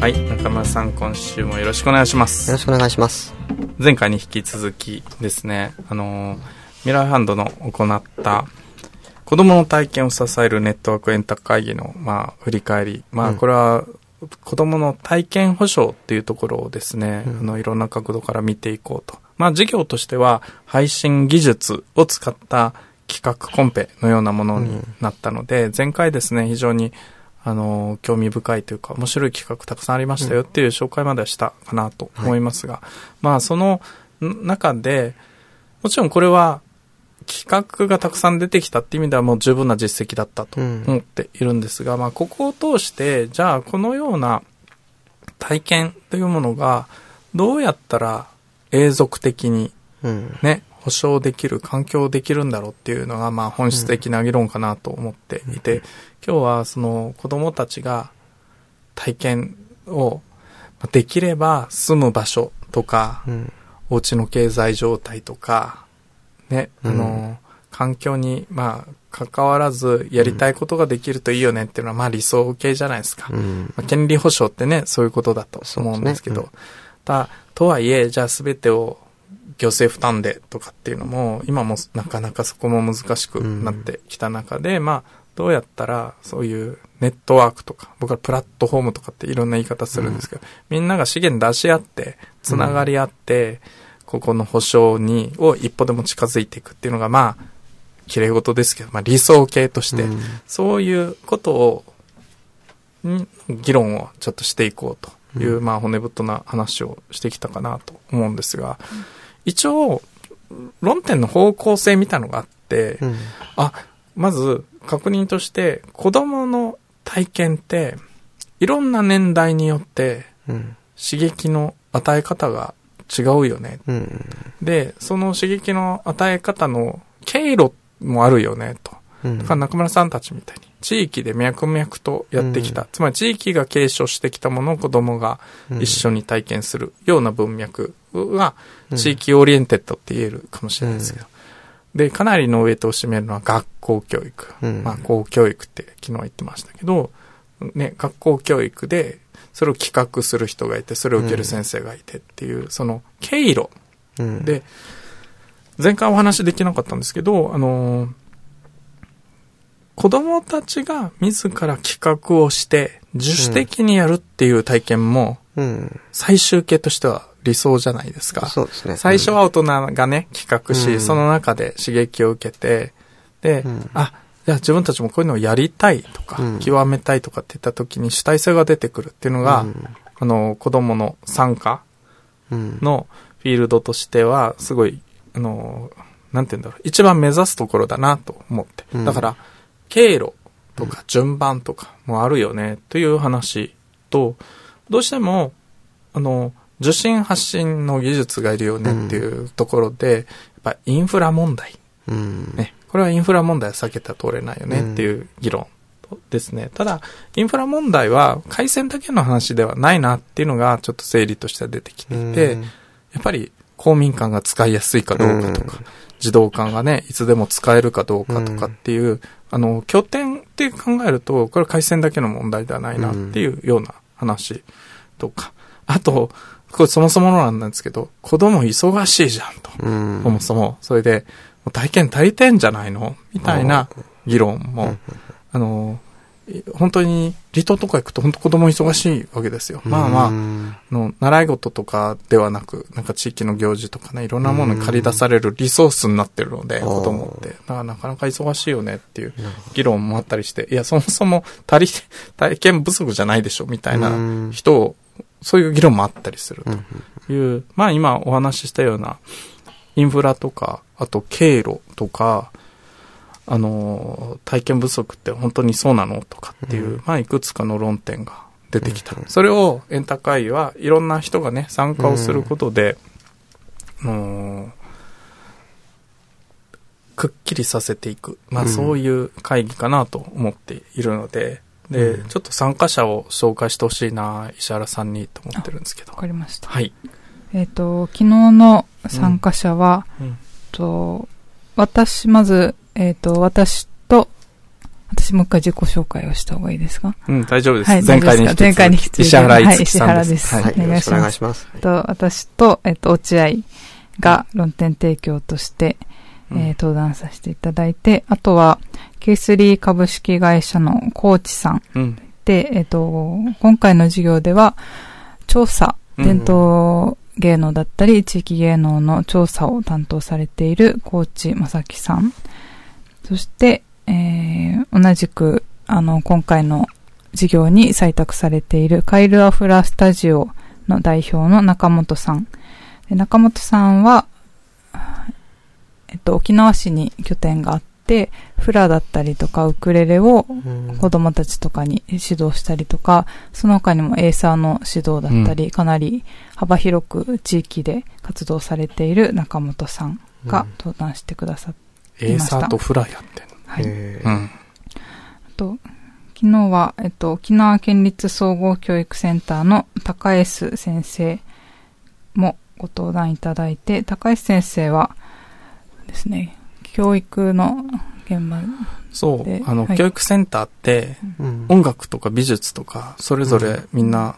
はい中村さん今週もよろしくお願いします。よろしくお願いします。前回に引き続きですねあのミラーハンドの行った子供の体験を支えるネットワークエンタ会議の、まあ、振り返り。まあ、これは、子供の体験保障っていうところをですね、うん、あの、いろんな角度から見ていこうと。まあ、事業としては、配信技術を使った企画コンペのようなものになったので、うん、前回ですね、非常に、あの、興味深いというか、面白い企画たくさんありましたよっていう紹介まではしたかなと思いますが、はい、まあ、その中で、もちろんこれは、企画がたくさん出てきたっていう意味ではもう十分な実績だったと思っているんですが、うん、まあここを通して、じゃあこのような体験というものがどうやったら永続的にね、うん、保証できる、環境できるんだろうっていうのがまあ本質的な議論かなと思っていて、うん、今日はその子供たちが体験をできれば住む場所とか、うん、お家の経済状態とか、ね、あの、環境に、まあ、関わらずやりたいことができるといいよねっていうのは、まあ理想系じゃないですか。うん、まあ、権利保障ってね、そういうことだと思うんですけど、ね。うん、たとはいえ、じゃあ全てを行政負担でとかっていうのも、今もなかなかそこも難しくなってきた中で、うん、まあ、どうやったらそういうネットワークとか、僕はプラットフォームとかっていろんな言い方するんですけど、みんなが資源出し合って、つながり合って、ここの保障に、を一歩でも近づいていくっていうのが、まあ、綺麗事ですけど、まあ理想形として、うん、そういうことを、議論をちょっとしていこうという、うん、まあ骨太な話をしてきたかなと思うんですが、うん、一応、論点の方向性みたいのがあって、あ、まず確認として子供の体験っていろんな年代によって刺激の与え方が違うよね。うん、で、その刺激の与え方の経路もあるよね、と。だから中村さんたちみたいに、地域で脈々とやってきた。うん、つまり地域が継承してきたものを子供が一緒に体験するような文脈が、地域オリエンテッドって言えるかもしれないですけど。で、かなりのウエイトを占めるのは学校教育。まあ、公教育って昨日言ってましたけど、ね、学校教育でそれを企画する人がいて、それを受ける先生がいてっていう、うん、その経路で、前回お話できなかったんですけど、あのー、子供たちが自ら企画をして自主的にやるっていう体験も、最終形としては理想じゃないですか。そうですね。最初は大人がね、企画し、うん、その中で刺激を受けて、で、うん、あ、じゃあ自分たちもこういうのをやりたいとか、うん、極めたいとかって言った時に主体性が出てくるっていうのが、うん、あの、子供の参加のフィールドとしては、すごい、あの、なんて言うんだろう、一番目指すところだなと思って。だから、経路とか順番とかもあるよね、という話と、どうしても、あの、受信発信の技術がいるよねっていうところで、やっぱインフラ問題、ね、これはインフラ問題は避けては通れないよねっていう議論ですね。ただ、インフラ問題は回線だけの話ではないなっていうのがちょっと整理としては出てきていて、やっぱり公民館が使いやすいかどうかとか、自動館がね、いつでも使えるかどうかとかっていう、あの、拠点って考えると、これは回線だけの問題ではないなっていうような話とか、あと、これそもそものなんですけど、子供忙しいじゃんと。そもそも。それで、体験足りてんじゃないの？みたいな議論も、あの、本当に離島とか行くと本当子供忙しいわけですよ。まあまあ、の習い事とかではなく、なんか地域の行事とかね、いろんなものに借り出されるリソースになってるので、子供って。だからなかなか忙しいよねっていう議論もあったりして、いや、そもそも足り、体験不足じゃないでしょ、みたいな人を、そういう議論もあったりすると。いう、まあ今お話ししたような、インフラとか、あと経路とか、あの、体験不足って本当にそうなのとかっていう、うん、まあいくつかの論点が出てきた。それをエンタ会議はいろんな人がね、参加をすることで、もう、くっきりさせていく。まあ、そういう会議かなと思っているので、で、ちょっと参加者を紹介してほしいな、石原さんにと思ってるんですけど。わかりました。はい。えっ、と、昨日の参加者は、うんと、私、まず、えっ、と、私と、私もう一回自己紹介をした方がいいですか？うん、大丈夫です。はい前回に引き続き前回に引き続き石原はいいつきさんです。石原はい。お願いしますよろしくお願いします。と、私と、えっ、と、落合が論点提供として、うんえー登壇させていただいて、あとは、K3 株式会社のコーチさんうん。で、えっ、と、今回の授業では、調査、うん伝統芸能だったり、地域芸能の調査を担当されているコーチ正樹さん。そして、えー同じく、あの、今回の授業に採択されているカイルアフラスタジオの代表の中本さん。で中本さんは、えっと、沖縄市に拠点があって、フラだったりとかウクレレをうん子供たちとかに指導したりとか、その他にもエーサーの指導だったり、かなり幅広く地域で活動されている中本さんが登壇してくださって、エーサーとフラやってんの。はい。えーうん。あと、昨日は、えっと、沖縄県立総合教育センターの高 S 先生もご登壇いただいて、高 S 先生はですね、教育の現場、そうで。あの、はい。教育センターって、うん。音楽とか美術とか、それぞれみんな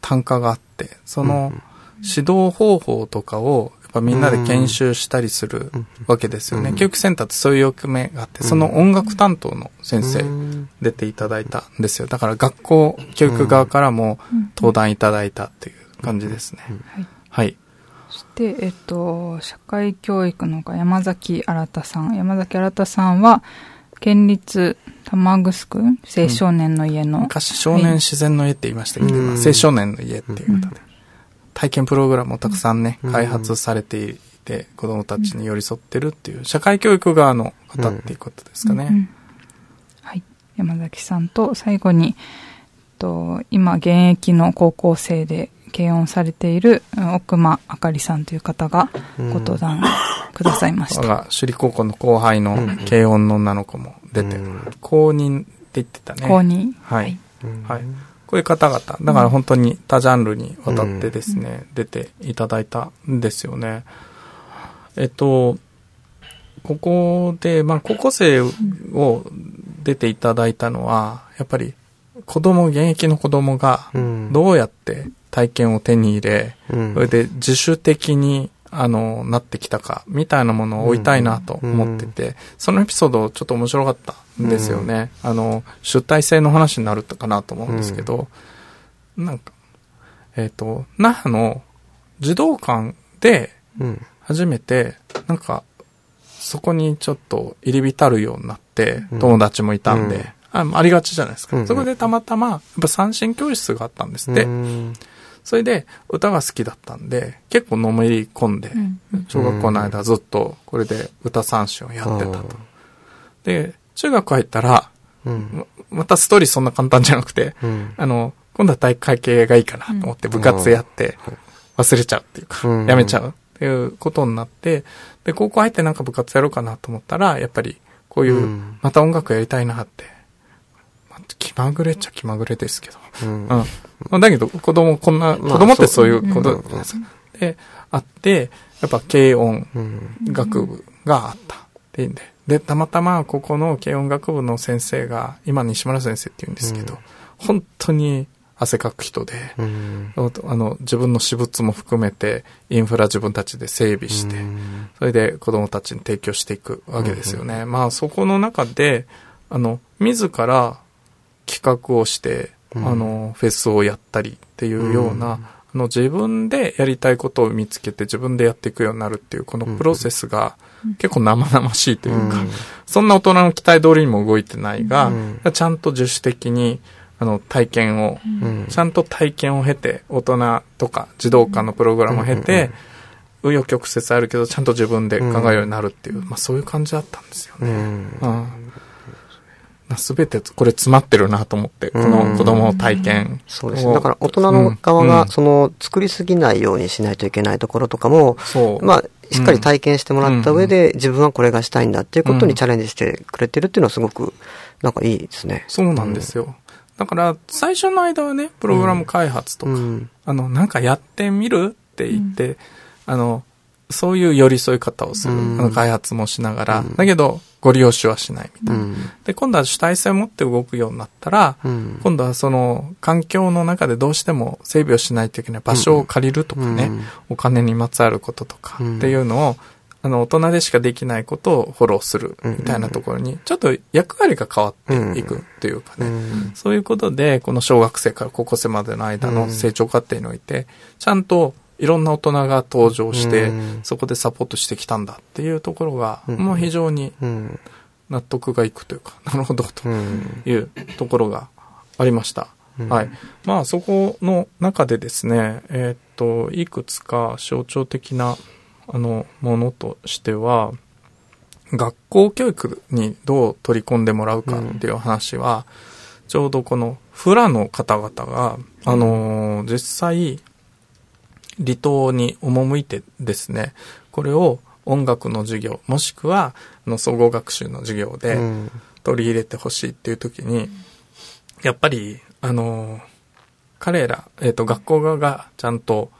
単価があって、その指導方法とかを、やっぱみんなで研修したりするうん。わけですよね。うん。教育センターってそういう役目があって、うん。その音楽担当の先生うん。出ていただいたんですよ。だから学校、教育側からも登壇いただいたっていう感じですね。はい。して、えっと、社会教育のが山崎新さん。山崎新さんは、県立玉城区青少年の家の、昔少年自然の家って言いましたけど、青少年の家っていうことで、体験プログラムをたくさんね、うん開発されていて、子供たちに寄り添ってるっていう、社会教育側の方っていうことですかね。うんはい。山崎さんと、最後に、と、今、現役の高校生で、軽音されている、うん奥間あかりさんという方が、ご登壇くださいました。我が首里高校の後輩の軽音の女の子も出て、うん公認って言ってたね。公認？はい。うんはい。こういう方々、だから本当に多ジャンルにわたってですね、出ていただいたんですよね。えっと、ここで、まあ、高校生を出ていただいたのは、やっぱり子供、現役の子供がうん。どうやって体験を手に入れ、うん。それで自主的に、あの、なってきたか、みたいなものを追いたいなと思ってて、そのエピソードちょっと面白かったんですよね。あの、出体制の話になるかなと思うんですけど、なんか、えっ、と、那覇の児童館でうん。初めて、なんか、そこにちょっと入り浸るようになってう、ん。友達もいたんで、うんあありがちじゃないですか。うんそこでたまたま、やっぱ三振教室があったんですって。うん。それで歌が好きだったんで、結構のめり込んで、うん。小学校の間ずっとこれで歌三振をやってたと。で、中学入ったら、うん。ままたストーリーそんな簡単じゃなくて、うん。あの、今度は体育会系がいいかなと思って部活やって忘れちゃうっていうか、うん。やめちゃうっていうことになって、で、高校入ってなんか部活やろうかなと思ったら、やっぱりこういうう、ん。また音楽やりたいなって、まあ気まぐれっちゃ気まぐれですけど、うん。うん。まあ、だけど、子供、こんな、まあ子供ってそういうことそう。うん。で、あって、やっぱ軽音うん学部があったっていうんで。で、たまたまここの軽音楽部の先生が、今西村先生って言うんですけど、うん。本当に汗かく人で、うん。あの、自分の私物も含めて、インフラ自分たちで整備して、うん。それで子供たちに提供していくわけですよね。まあそこの中で、あの、自ら企画をして、うん。あの、フェスをやったりっていうような、うん。あの、自分でやりたいことを見つけて自分でやっていくようになるっていう、このプロセスが結構生々しいというか、うん。そんな大人の期待通りにも動いてないが、うん。ちゃんと自主的に、あの、体験を、うん。ちゃんと体験を経て、大人とか児童館のプログラムを経て、紆余曲折あるけど、ちゃんと自分で考えるようになるっていう、まあそういう感じだったんですようね。ん。うんすべてこれ詰まってるなと思って、この子供の体験そうですね。だから大人の側うんが、その、作りすぎないようにしないといけないところとかも、そう。まあ、しっかり体験してもらった上で、自分はこれがしたいんだっていうことにチャレンジしてくれてるっていうのはすごく、なんかいいですね。そうなんですよ。だから、最初の間はね、プログラム開発とか、うん。あの、なんかやってみるって言って、あの、そういう寄り添い方をする。開発もしながら、うん。だけど、ご利用しはしないみたいな。うん。で、今度は主体性を持って動くようになったら、うん。今度はその環境の中でどうしても整備をしないといけない場所を借りるとかね、うん。お金にまつわることとかうん。っていうのを、あの、大人でしかできないことをフォローするみたいなところに、ちょっと役割が変わっていくっていうかね、うん。そういうことで、この小学生から高校生までの間の成長過程において、ちゃんといろんな大人が登場してうん、そこでサポートしてきたんだっていうところが、うんもう非常にうん。納得がいくというか、なるほどとうん。いうところがありました。うんはい。まあ、そこの中でですね、えーっと、いくつか象徴的な、あの、ものとしては、学校教育にどう取り込んでもらうかっていう話は、ちょうどこのフラの方々が、あのー実際、離島に赴いてですね、これを音楽の授業、もしくは、あの、総合学習の授業で、うん。取り入れてほしいっていう時に、やっぱり、あの、彼ら、えっ、と、学校側がちゃんと、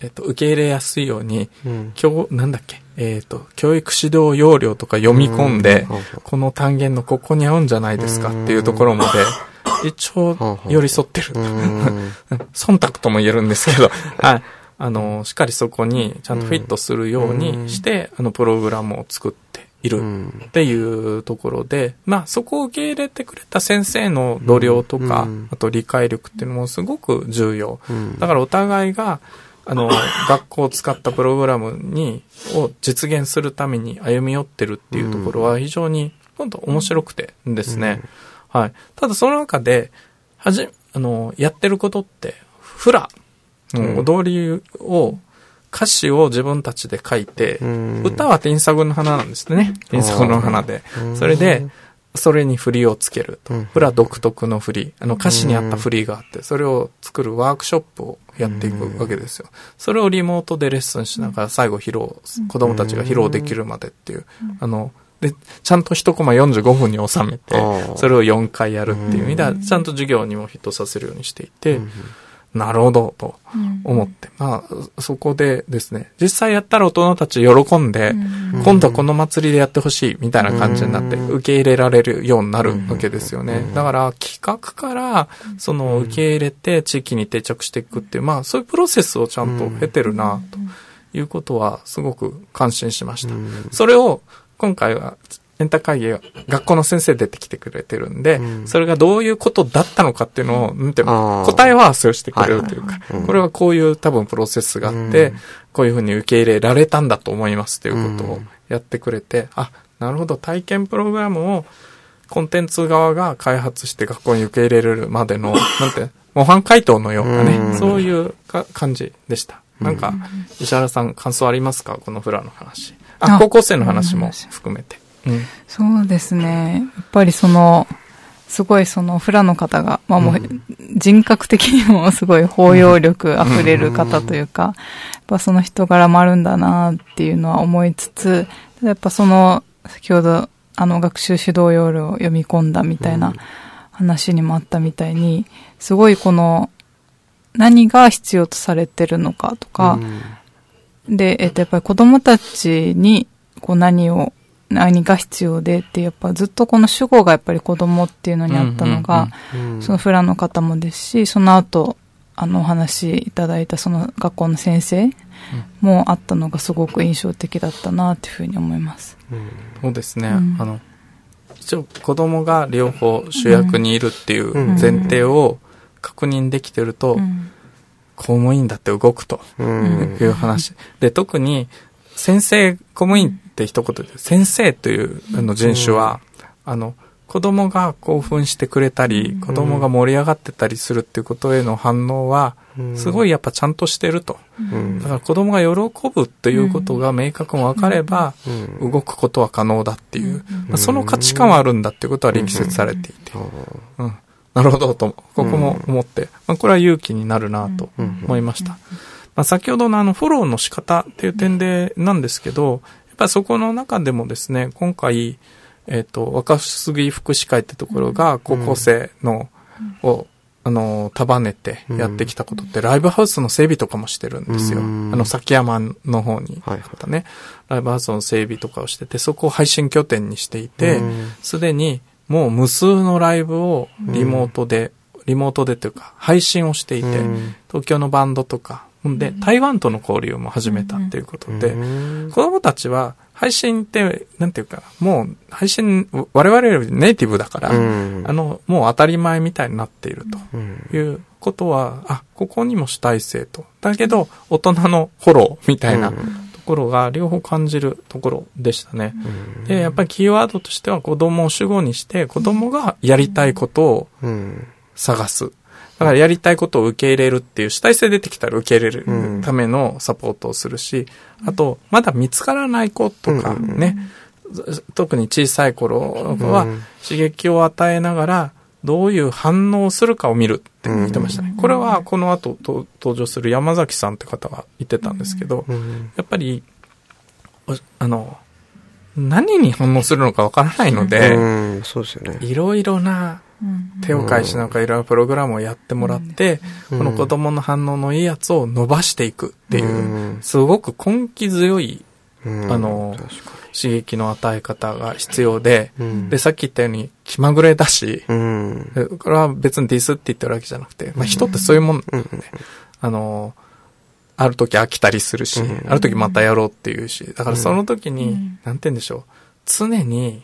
えっ、と、受け入れやすいように、うん。教、なんだっけ、えっ、と、教育指導要領とか読み込んで、うん。この単元のここに合うんじゃないですかっていうところまで、一応、寄り添ってる。うん。忖度とも言えるんですけど、はい。あの、しっかりそこにちゃんとフィットするようにして、あの、プログラムを作っているうんっていうところで、まあそこを受け入れてくれた先生の度量とか、うんあと理解力っていうのもすごく重要。うんだからお互いが、あの、学校を使ったプログラムに、を実現するために歩み寄ってるっていうところは非常に、今度面白くてですね。はい。ただその中で、はじ、あの、やってることって、フラの踊りを、歌詞を自分たちで書いて、うん歌は天作の花なんですね。天作の花で。それで、それに振りをつけるとうん。フラ独特の振り。あの歌詞に合った振りがあって、それを作るワークショップをやっていくわけですよ。それをリモートでレッスンしながら最後披露、子供たちが披露できるまでっていう。あの、で、ちゃんと一コマ45分に収めてそれを4回やるっていう意味では、ちゃんと授業にもヒットさせるようにしていて、なるほど、と思って。まあ、そこでですね、実際やったら大人たち喜んで、今度はこの祭りでやってほしいみたいな感じになって、受け入れられるようになるわけですよね。だから、企画から、その、受け入れて地域に定着していくっていう、まあ、そういうプロセスをちゃんと経てるな、ということは、すごく感心しました。それを、今回は、エンタ会議が学校の先生出てきてくれてるんで、うん。それがどういうことだったのかっていうのを、なんていうのあー。答え合わせをしてくれるというかこれはこういう多分プロセスがあって、うん。こういうふうに受け入れられたんだと思いますということをうんやってくれて、あ、なるほど、体験プログラムをコンテンツ側が開発して学校に受け入れれるまでの、なんて、模範回答のようなね、うん。そういうか感じでした。なんか、石原さん感想ありますか？このフラの話。あ、あ。高校生の話も含めて。うん。そうですね。やっぱりその、すごいそのフラの方が、まあもう人格的にもすごい包容力あふれる方というか、やっぱその人柄もあるんだなっていうのは思いつつ、やっぱその、先ほどあの学習指導要領を読み込んだみたいな話にもあったみたいに、すごいこの、何が必要とされてるのかとか、で、えっと、やっぱり子供たちに、こう何を、何が必要でって、やっぱずっとこの主語がやっぱり子供っていうのにあったのが、そのフラの方もですし、その後、あのお話いただいたその学校の先生もあったのがすごく印象的だったなっていうふうに思います。そうですね。うん。あの、一応子供が両方主役にいるっていううん。前提を確認できてると、うん公務員だって動くとうん。いう話。で、特に先生、公務員って一言で、先生というあの人種は、あの、子供が興奮してくれたり、子供が盛り上がってたりするっていうことへの反応は、すごいやっぱちゃんとしてると。だから子供が喜ぶっていうことが明確に分かれば、動くことは可能だっていう、まあ、その価値観はあるんだっていうことは力説されていて。うんなるほどと、ここも思って、まあ、これは勇気になるなと思いました。まあ、先ほどのあのフォローの仕方っていう点でなんですけど、やっぱりそこの中でもですね、今回、えっ、ー、と、若杉福祉会ってところが高校生の、を、あの、束ねてやってきたことって、ライブハウスの整備とかもしてるんですよ。あの、崎山の方にあったね、ライブハウスの整備とかをしてて、そこを配信拠点にしていて、すでにもう無数のライブをリモートで、リモートでというか、配信をしていて、東京のバンドとか、で、台湾との交流も始めたっていうことで、子供たちは配信って、なんていうか、もう配信、我々よりネイティブだから、あの、もう当たり前みたいになっているということは、あ、ここにも主体性と。だけど、大人のフォローみたいなところが両方感じるところでしたね。で、やっぱりキーワードとしては子供を主語にして、子供がやりたいことを探す。だからやりたいことを受け入れるっていう主体性出てきたら受け入れるためのサポートをするし、あと、まだ見つからない子とかね、特に小さい頃は刺激を与えながら、どういう反応をするかを見るって言ってましたね。これはこの後登場する山崎さんって方が言ってたんですけど、やっぱり、あの、何に反応するのかわからないので、そうですよね。いろいろな手を返しなんかいろいろプログラムをやってもらって、この子供の反応のいいやつを伸ばしていくっていう、すごく根気強い、あの、刺激の与え方が必要で、で、さっき言ったように気まぐれだし、これは別にディスって言ってるわけじゃなくて、まあ人ってそういうもん、ね、あの、ある時飽きたりするし、ある時またやろうっていうし、だからその時に、なんて言うんでしょう、常に、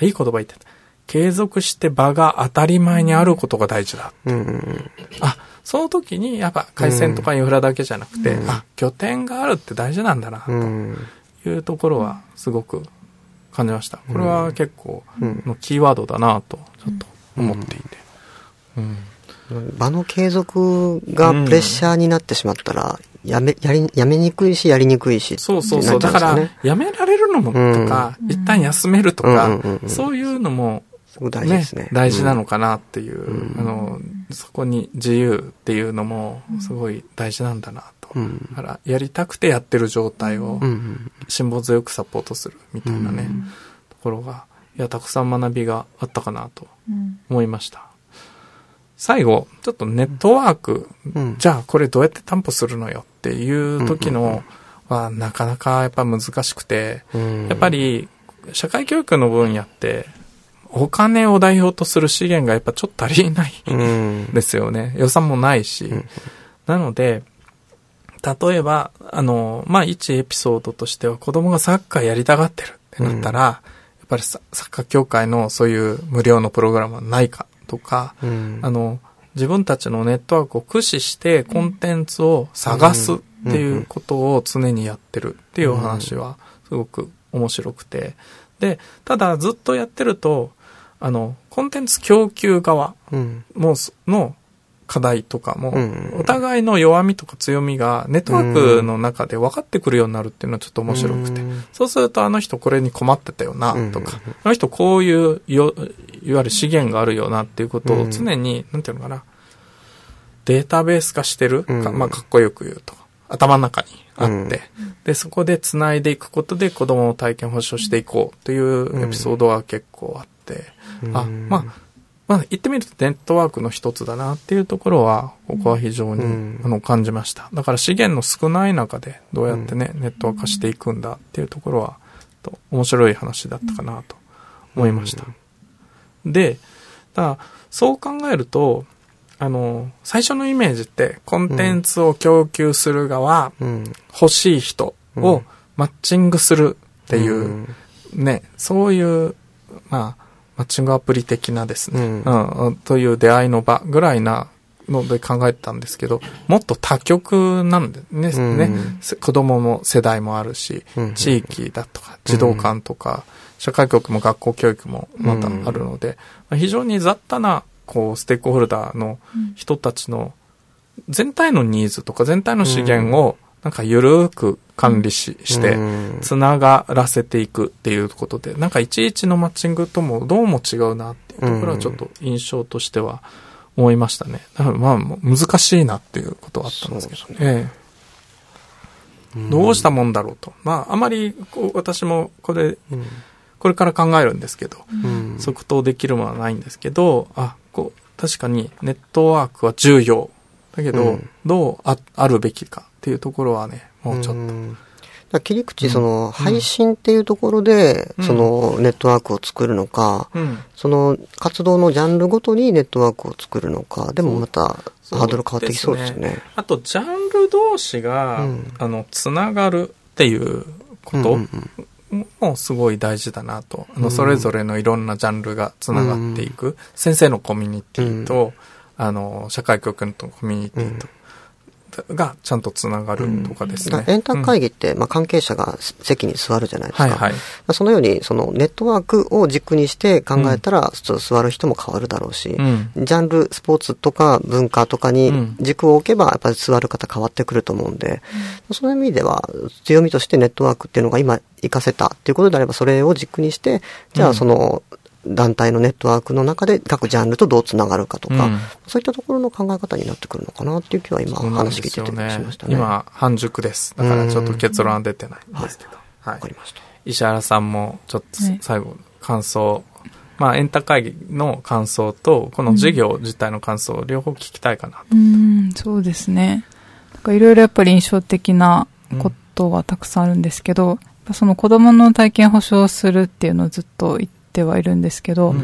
いい言葉言ってた。継続して場が当たり前にあることが大事だ。うん、あ、その時にやっぱ回線とかインフラだけじゃなくて、うん、あ、拠点があるって大事なんだな、というところはすごく感じました。これは結構のキーワードだなと、ちょっと思っていて。うん場の継続がプレッシャーになってしまったら、やめ、やり、やめにくいし、やりにくいし、そうそうそう。だから、やめられるのもとか、一旦休めるとか、そういうのも大事ですね。ね大事なのかなっていう、うん、あの、そこに自由っていうのもすごい大事なんだなと。うん、だからやりたくてやってる状態を辛抱強くサポートするみたいなね、うん、ところが、いや、たくさん学びがあったかなと思いました。最後、ちょっとネットワーク、じゃあこれどうやって担保するのよっていう時のはなかなかやっぱ難しくて、やっぱり社会教育の分野ってお金を代表とする資源がやっぱちょっと足りないん ですよね。予算もないし。なので、例えば、あの、まあ、一エピソードとしては子供がサッカーやりたがってるってなったら、やっぱりサッカー協会のそういう無料のプログラムはないかとか、あの、自分たちのネットワークを駆使してコンテンツを探すっていうことを常にやってるっていうお話はすごく面白くて。で、ただずっとやってると、あの、コンテンツ供給側も、の課題とかも、お互いの弱みとか強みがネットワークの中で分かってくるようになるっていうのはちょっと面白くて、そうするとあの人これに困ってたよなとか、あの人こういうよ、いわゆる資源があるよなっていうことを常に、なんていうのかな、データベース化してるか、まあかっこよく言うと、頭の中にあって、で、そこで繋いでいくことで子供の体験保障していこうというエピソードは結構あって、あ、まあ、まあ、言ってみるとネットワークの一つだなっていうところは、ここは非常に、あの感じました。だから資源の少ない中でどうやってね、ネットワーク化していくんだっていうところは、と面白い話だったかなと思いました。で、だからそう考えると、あの、最初のイメージってコンテンツを供給する側、欲しい人をマッチングするっていう、ね、そういう、まあ、マッチングアプリ的なですね、うん、うん、という出会いの場ぐらいなので考えてたんですけど、もっと多極なんでね、うん。ね。子供も世代もあるし、うん。地域だとか、児童館とか、社会局も学校教育もまたあるので、まあ非常に雑多な、こう、ステークホルダーの人たちの全体のニーズとか全体の資源を、なんかゆるーく管理ししてう、ん。つながらせていくっていうことで、なんか11のマッチングともどうも違うなっていうところはちょっと印象としては思いましたね。だからまあ難しいなっていうことはあったんですけど。そうええ。どうしたもんだろうと。まああまりこう私もこれ、うん。これから考えるんですけど、うん。即答できるものはないんですけど、あ、こう、確かにネットワークは重要。だけど、うん。どうああるべきかっていうところはね、もうちょっと。切り口、その、配信っていうところで、うん。その、ネットワークを作るのか、うん。その、活動のジャンルごとにネットワークを作るのか、でもまた、ハードル変わってきそうですよね。あと、ジャンル同士が、うん。あの、つながるっていうこともすごい大事だなと。あの、うん。それぞれのいろんなジャンルがつながっていく。先生のコミュニティと、あの、社会局のコミュニティと、がちゃんとつながるとかですね。エンター会議って、まあ、関係者が席に座るじゃないですか。はいはい。そのように、そのネットワークを軸にして考えたら、ちょっと座る人も変わるだろうし、うん。ジャンル、スポーツとか文化とかうんに軸を置けば、やっぱり座る方変わってくると思うんで、その意味では強みとしてネットワークっていうのが今活かせたっていうことであれば、それを軸にして、じゃうんあその団体のネットワークの中で各ジャンルとどうつながるかとか、うんそういったところの考え方になってくるのかなっていう気は今話聞いてですよねてしましたね。今、半熟です。だからちょっと結論は出てないんですけど。はいわかりました。石原さんもちょっとはい最後感想、まあエンタ会議の感想とこの授業自体の感想、両方聞きたいかなと。うん、そうですね。なんかいろいろやっぱり印象的なことはたくさんあるんですけど、やっぱその子供の体験保障するっていうのをずっと言ってはいるんですけど、やっ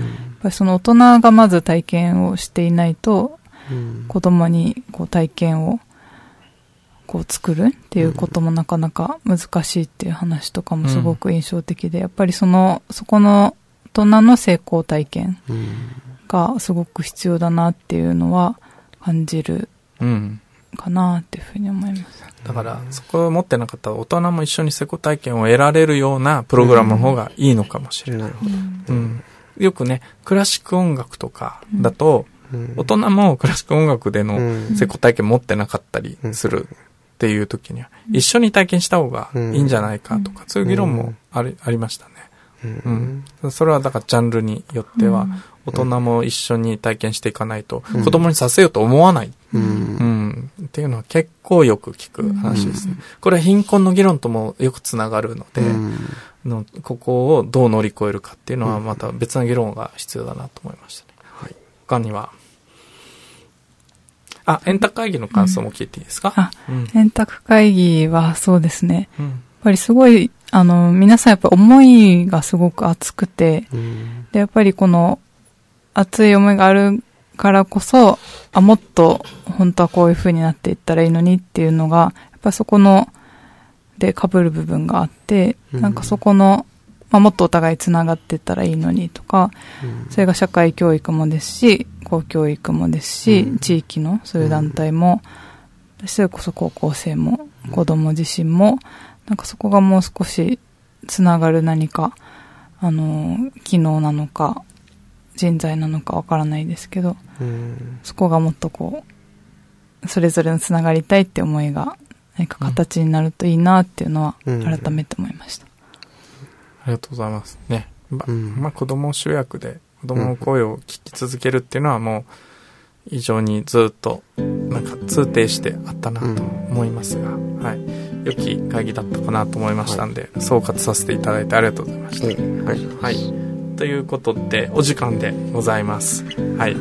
ぱりその大人がまず体験をしていないと、うん。子供にこう体験をこう作るっていうこともなかなか難しいっていう話とかもすごく印象的で、やっぱりその、そこの大人の成功体験うん。がすごく必要だなっていうのは感じる。うん。かなっていうふうに思います。だから、そこを持ってなかったら大人も一緒に成功体験を得られるようなプログラムの方がいいのかもしれない。うん。よくね、クラシック音楽とかだと、うん大人もクラシック音楽でのうん成功体験持ってなかったりするっていう時には、一緒に体験した方がいいんじゃないかとか、そういう議論もありありましたね。うんうん。それはだからジャンルによっては、大人も一緒に体験していかないと、子供にさせようと思わない。ううんん。っていうのは結構よく聞く話ですね。これは貧困の議論ともよくつながるので、うんのここをどう乗り越えるかっていうのはまた別な議論が必要だなと思いましたね。はい他には？あ、エンタ会議の感想も聞いていいですか、あうん。円卓会議はそうですね。うん。やっぱりすごい、あの、皆さんやっぱ思いがすごく熱くて、うん。で、やっぱりこの熱い思いがあるからこそ、あ、もっと本当はこういう風になっていったらいいのにっていうのが、やっぱそこの、で被る部分があって、うん。なんかそこの、まあ、もっとお互いつながっていったらいいのにとか、それが社会教育もですし、公教育もですし、うん。地域のそういう団体も、それこそ高校生も、子供自身も、なんかそこがもう少しつながる何か、あの、機能なのか、人材なのかわからないですけど、うんそこがもっとこう、それぞれのつながりたいって思いが、何か形になるといいなっていうのは、うん改めて思いました。ありがとうございます。ね。ま、うんまあ、子供主役で、子供の声を聞き続けるっていうのはもう、非常にずっと、なんか通底してあったなと思いますが、はい。良き会議だったかなと思いましたんで、総括させていただいてありがとうございました。うんはいはい。ということで、お時間でございます。はい。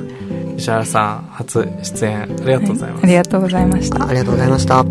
石原さん、初出演ありがとうございます。ありがとうございました。ありがとうございました。